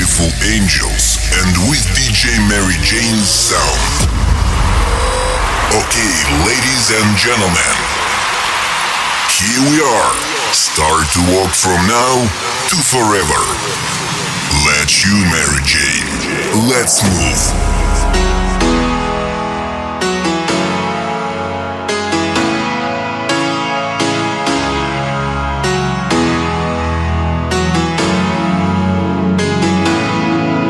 beautiful angels and with DJ Mary Jane's sound. Okay, ladies and gentlemen, here we are. Start to walk from now to forever. Let's you, Mary Jane. Let's move.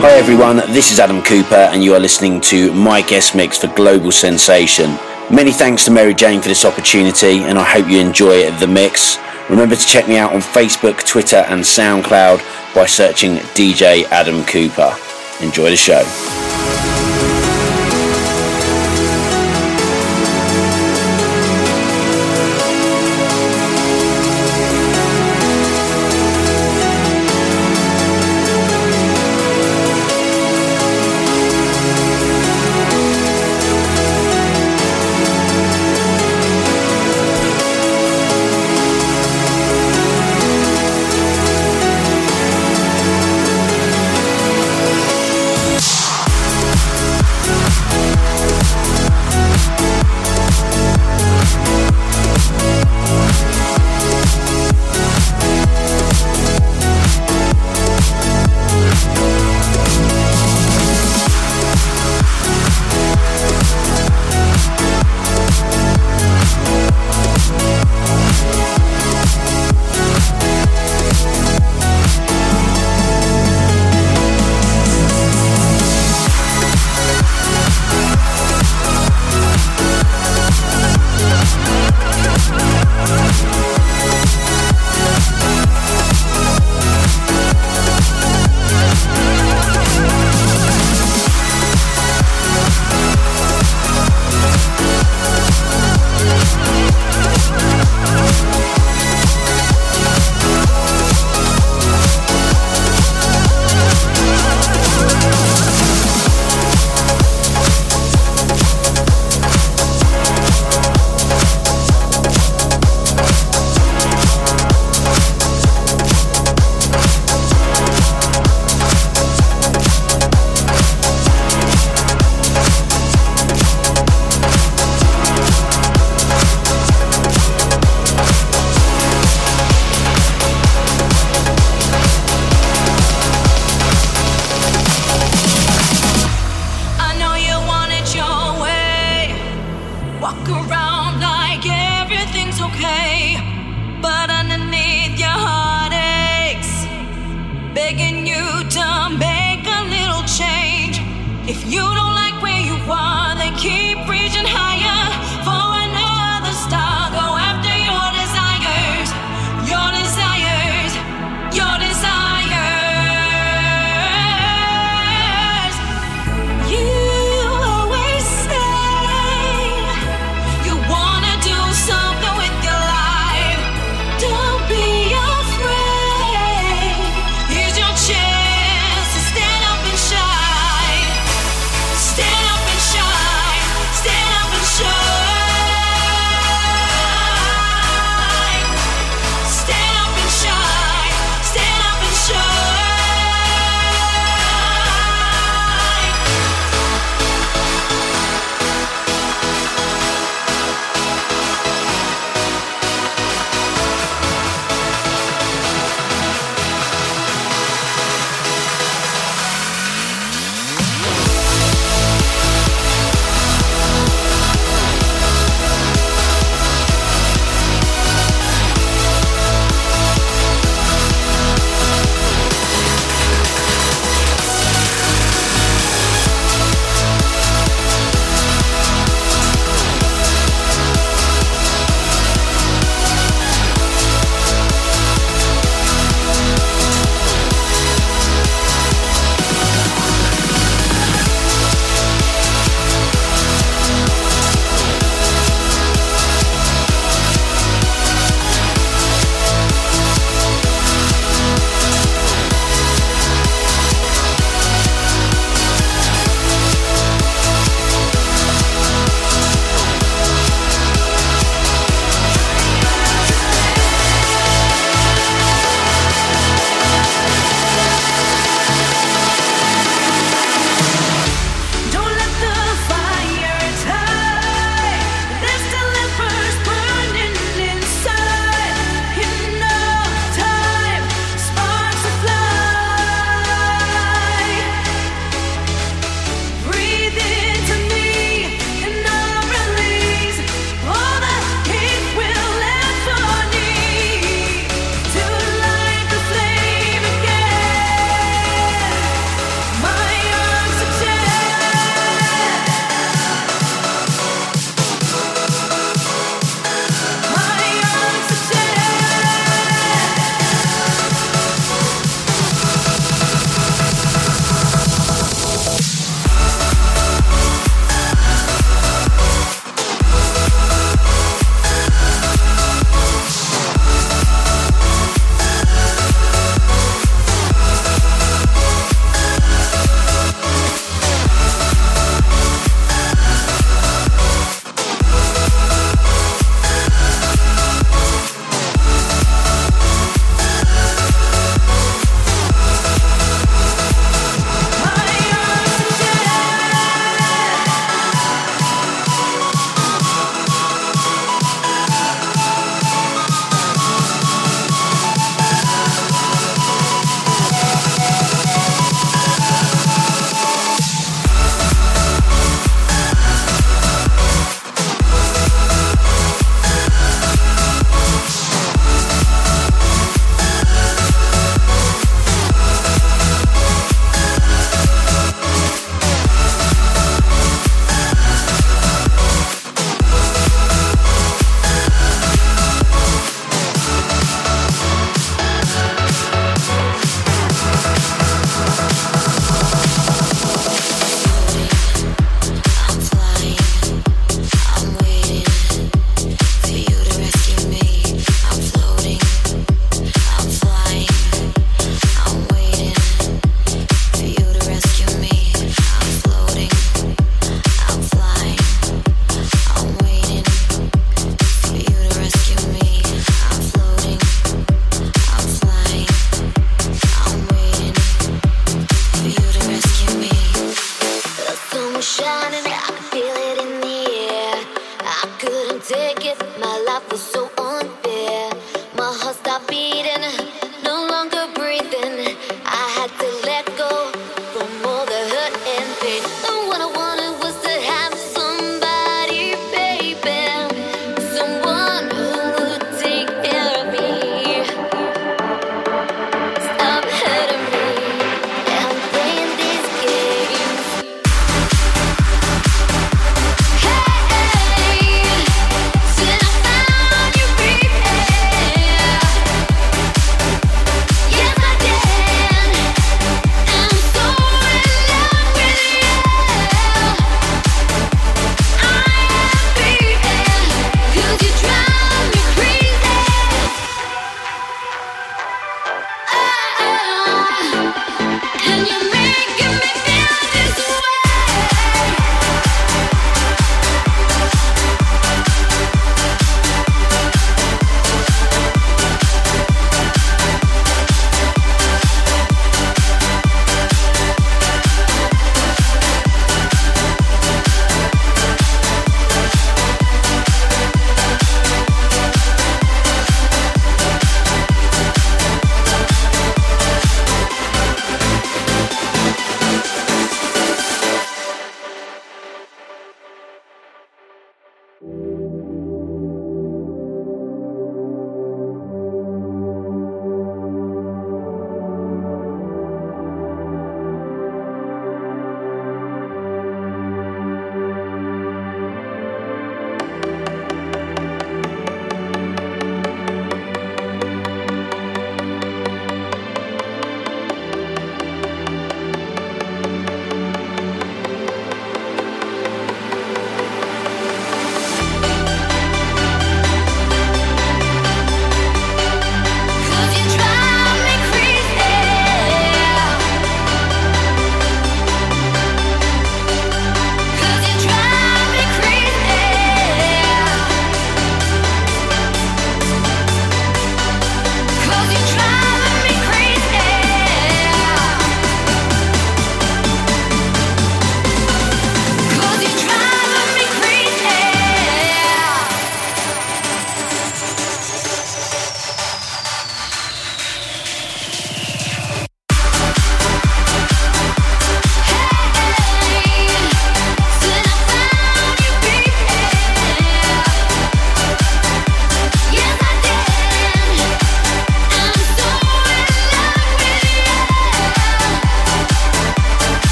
Hi everyone, this is Adam Cooper and you are listening to my guest mix for Global Sensation. Many thanks to Mary Jane for this opportunity and I hope you enjoy the mix. Remember to check me out on Facebook, Twitter and SoundCloud by searching DJ Adam Cooper. Enjoy the show.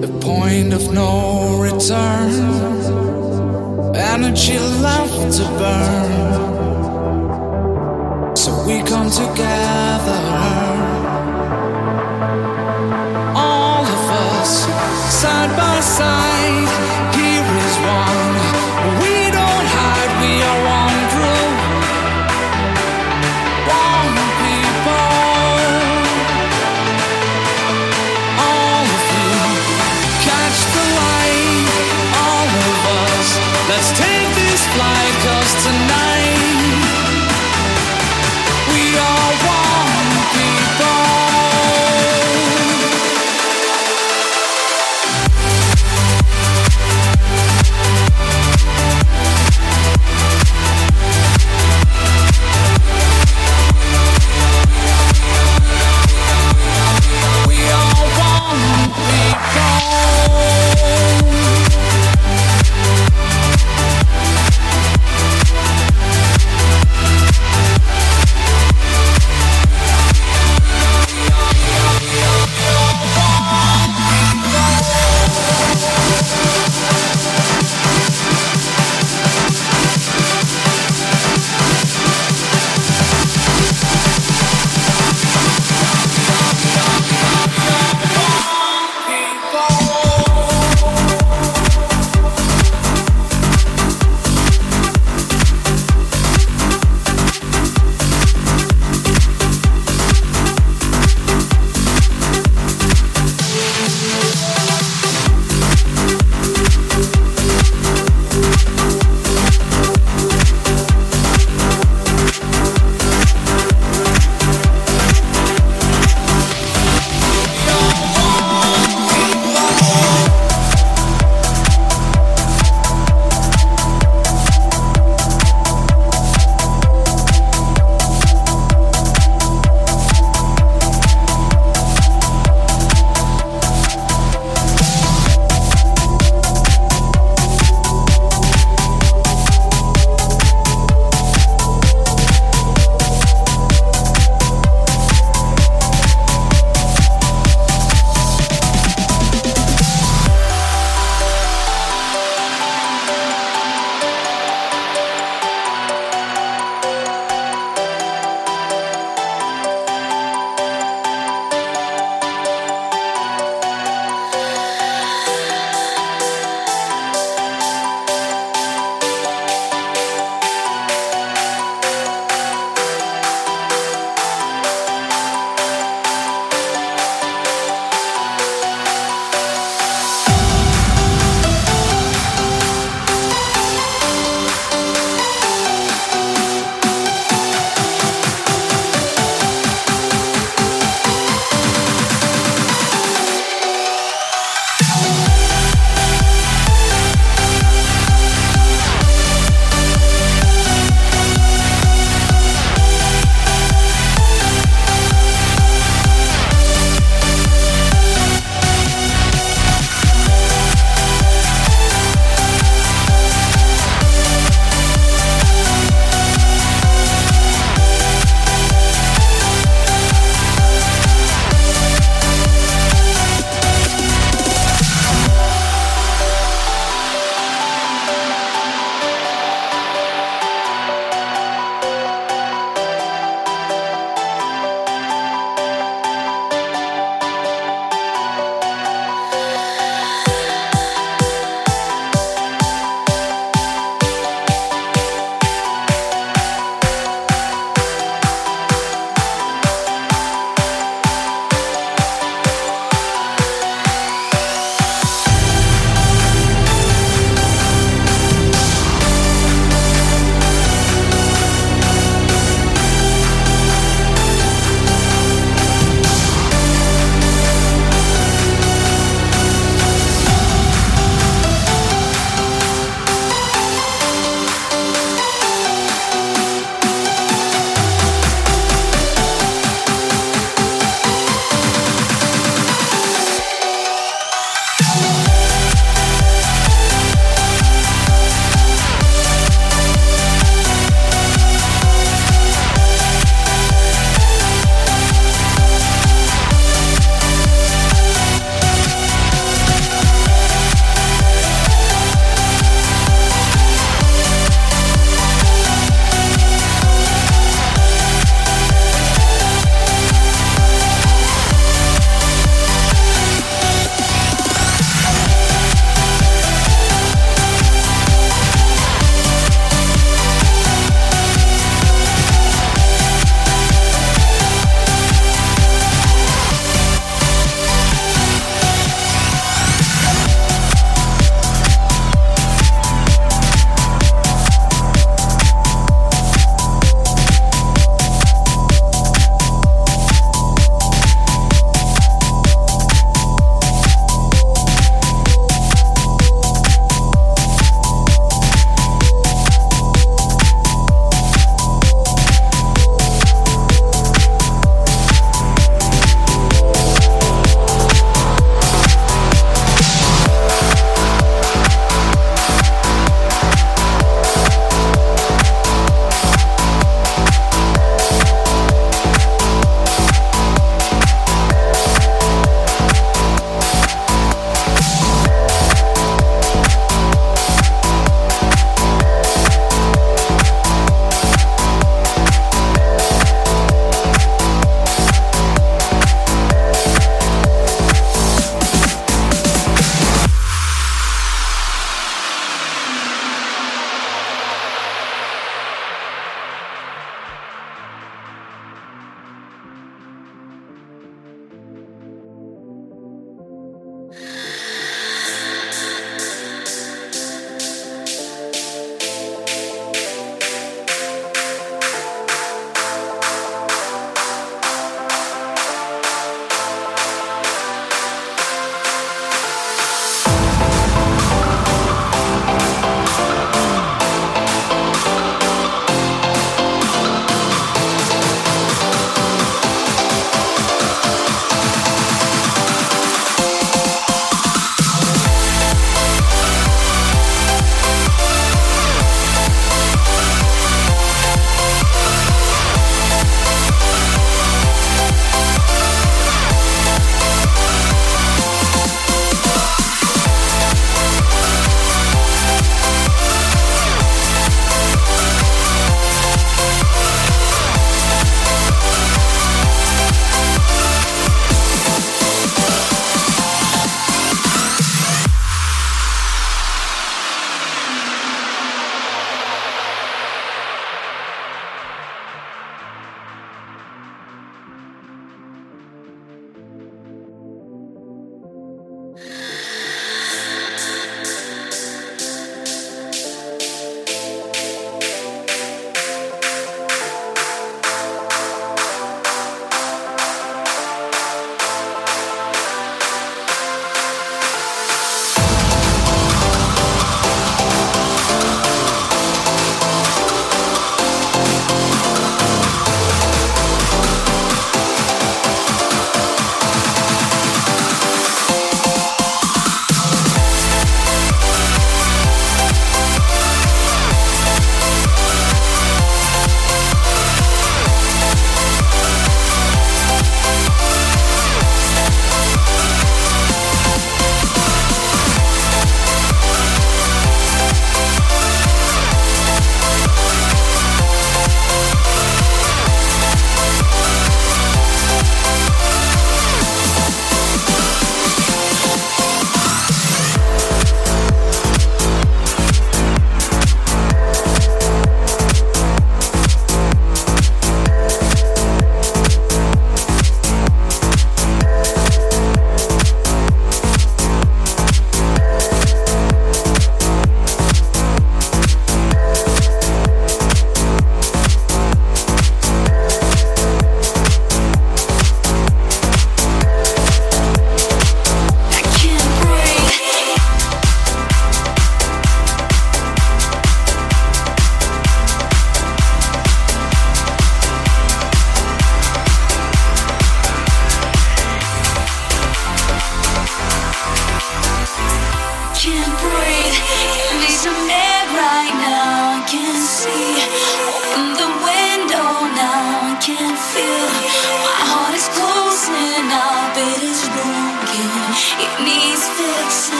The point of no return. Energy left to burn. So we come together. All of us, side by side.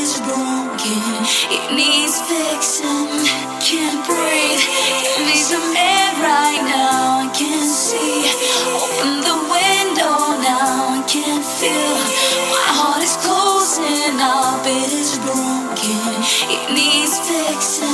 is broken. It needs fixing. Can't breathe. It needs some air right now. I can't see. Open the window now. I can't feel. My heart is closing up. It is broken. It needs fixing.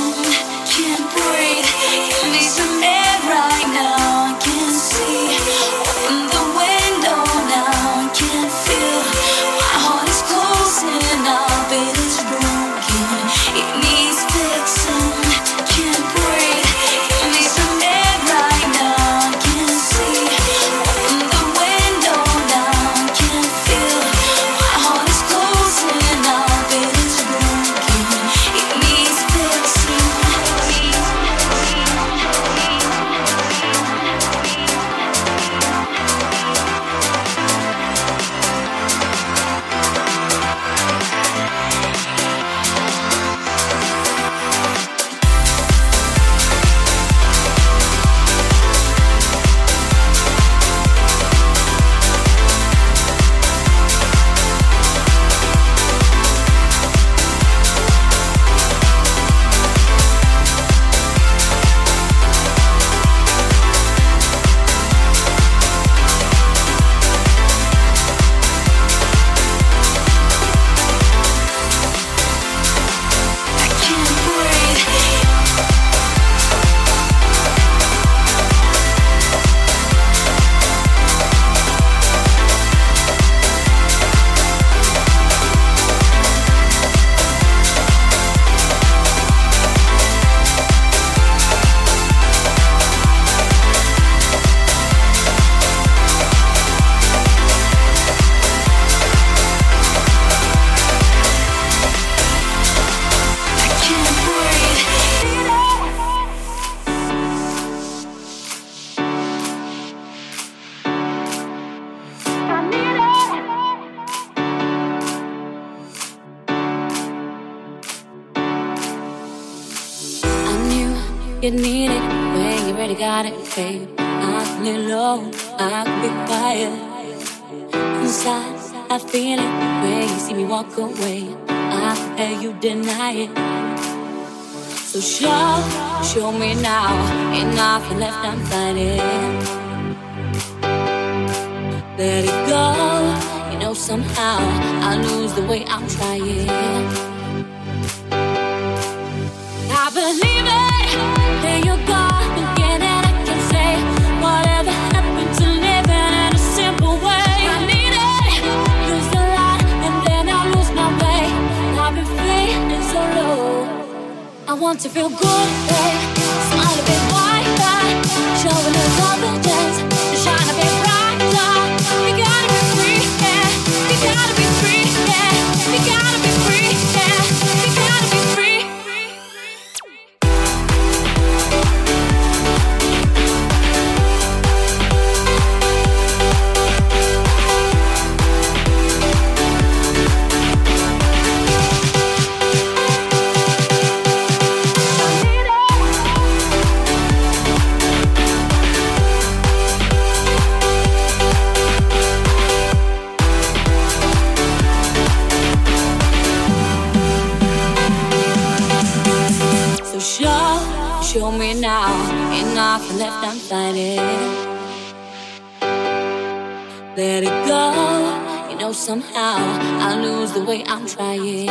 got it, babe. I can lay low, I'll be quiet. Inside, I feel it. When you see me walk away, I hear you deny it. So show, show me now. Enough left, I'm fighting. Let it go. You know somehow I lose the way I'm trying. I believe. want to feel good, babe. Smile a bit wider, showing us all the day. off the left I'm fighting. Let it go, you know somehow I lose the way I'm trying.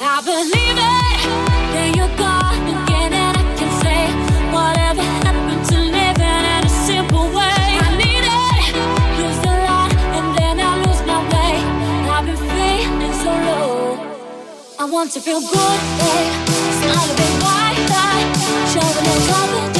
I believe it, then you're gone again, and I can say whatever happened to living in a simple way. I need it, lose the light, and then I lose my way. I've been feeling so low. I want to feel good, babe. It's not a big love it.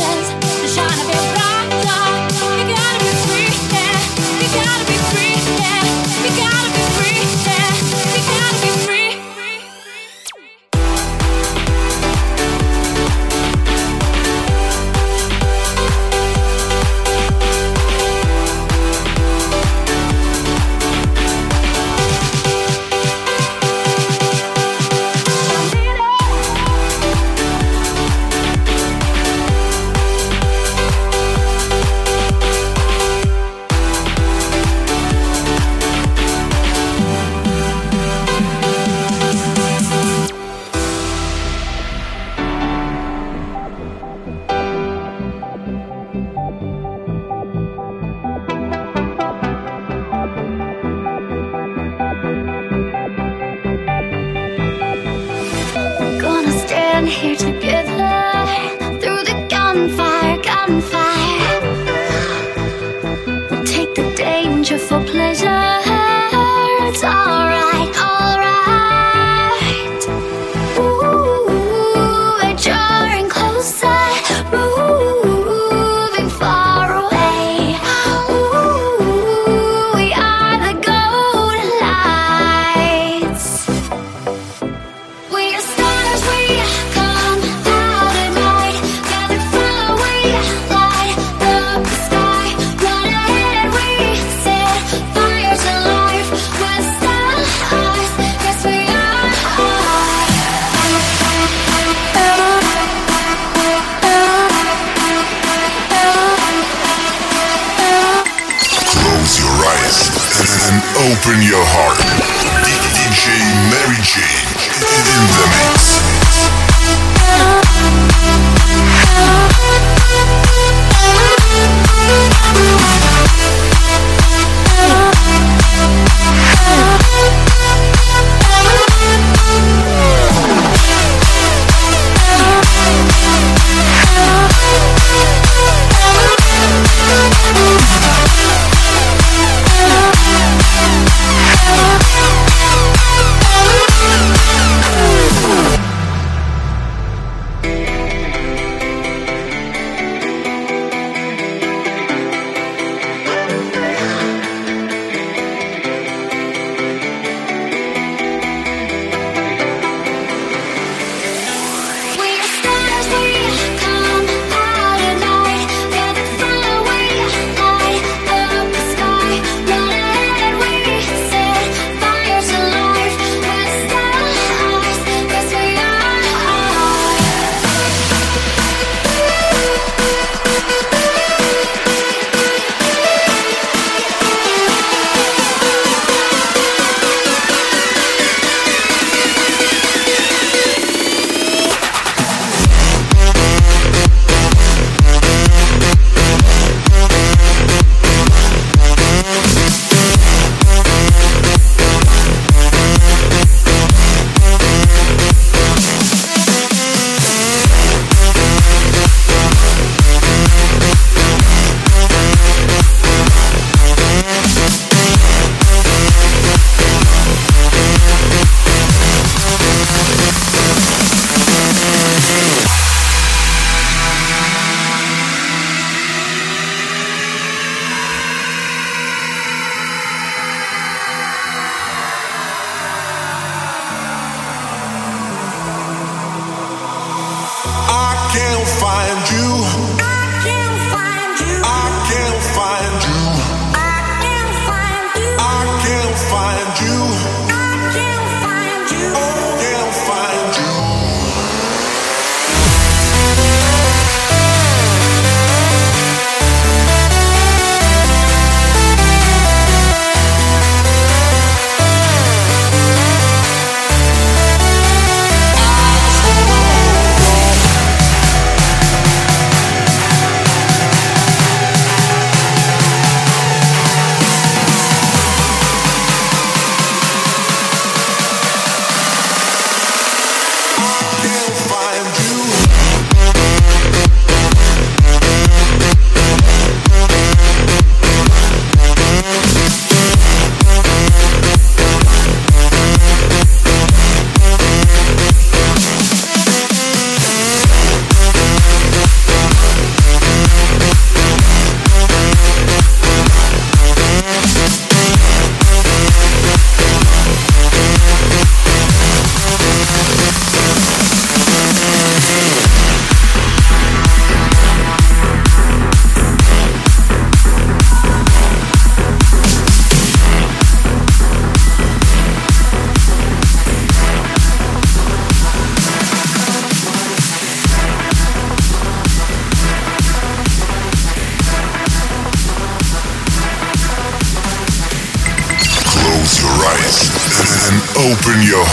Open your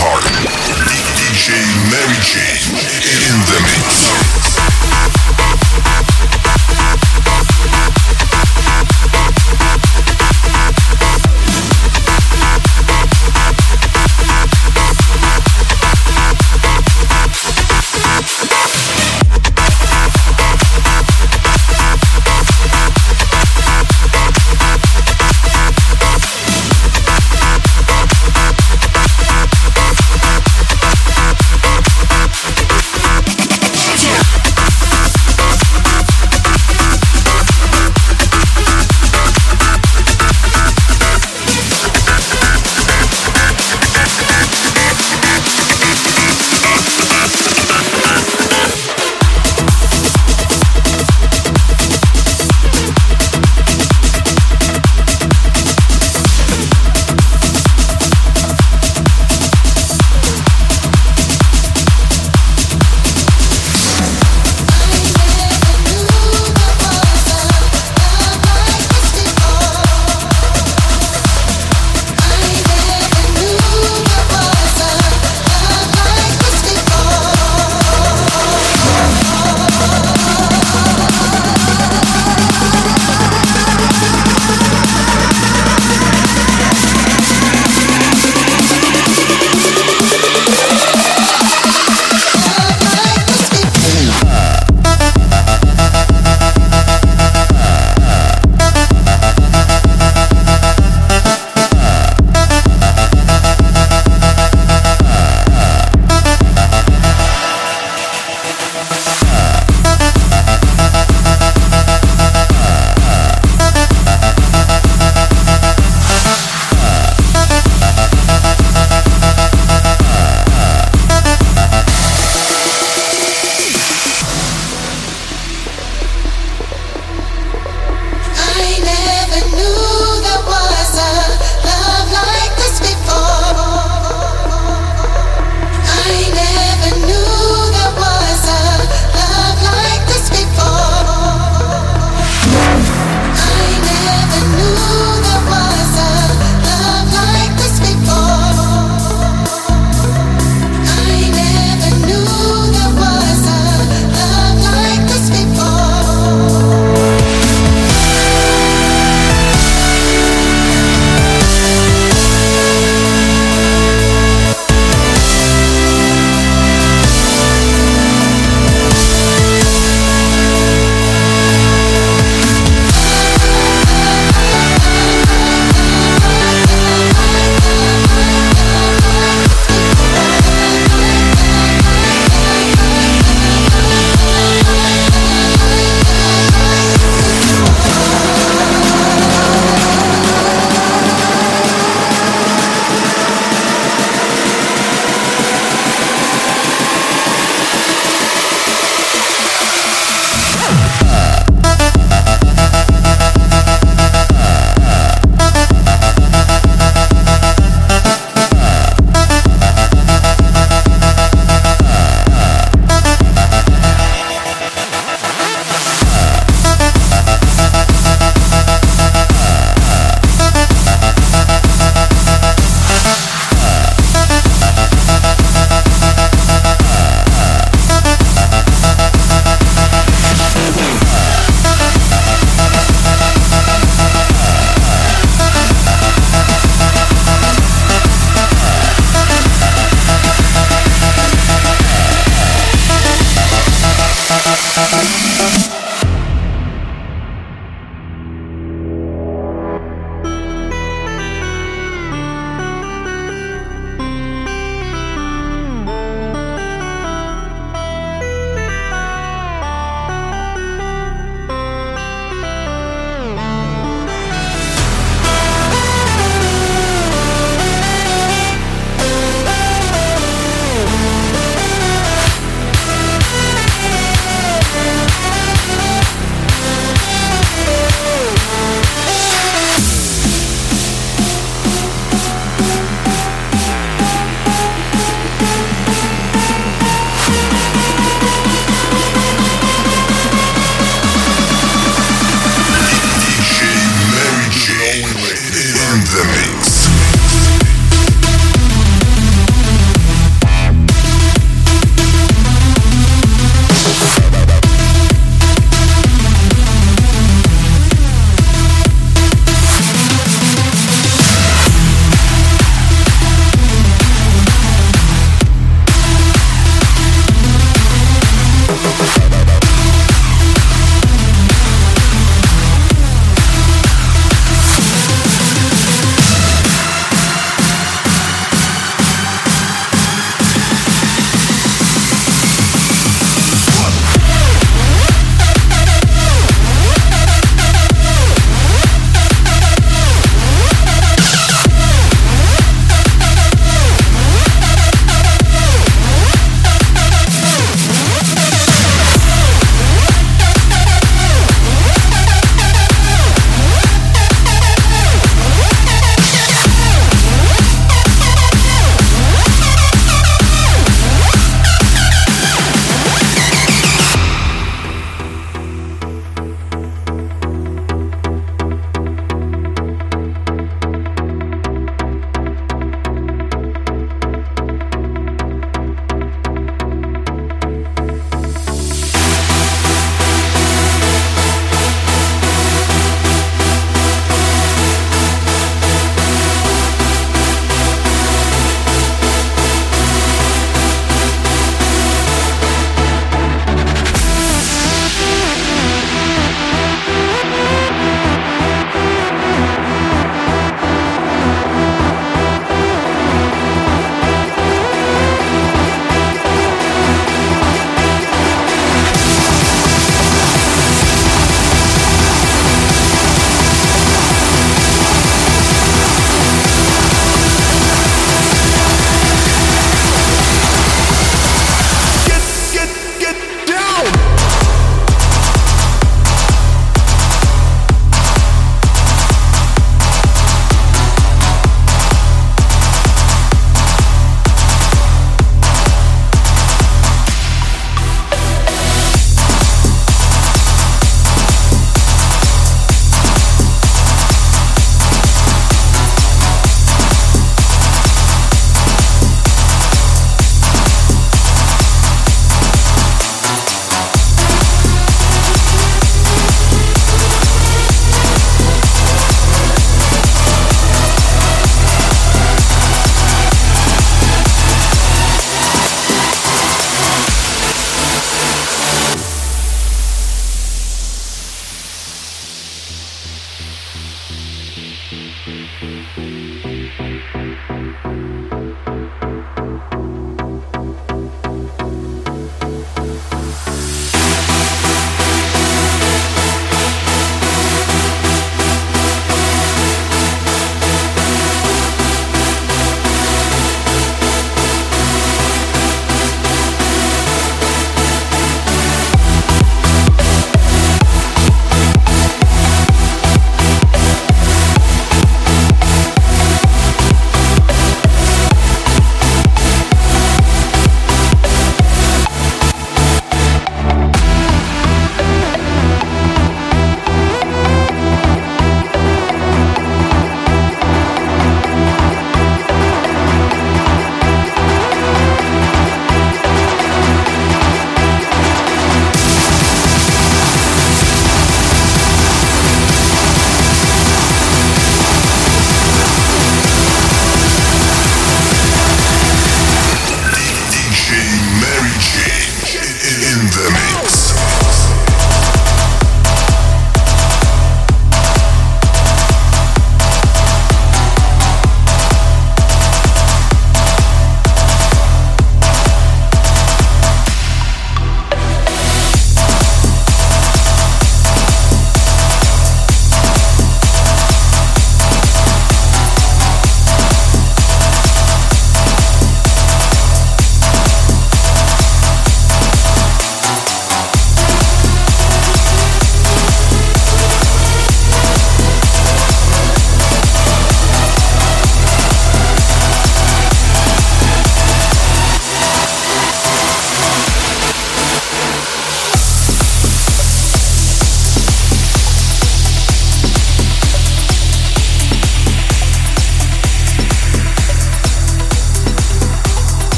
heart. DJ Mary Jane in the mix.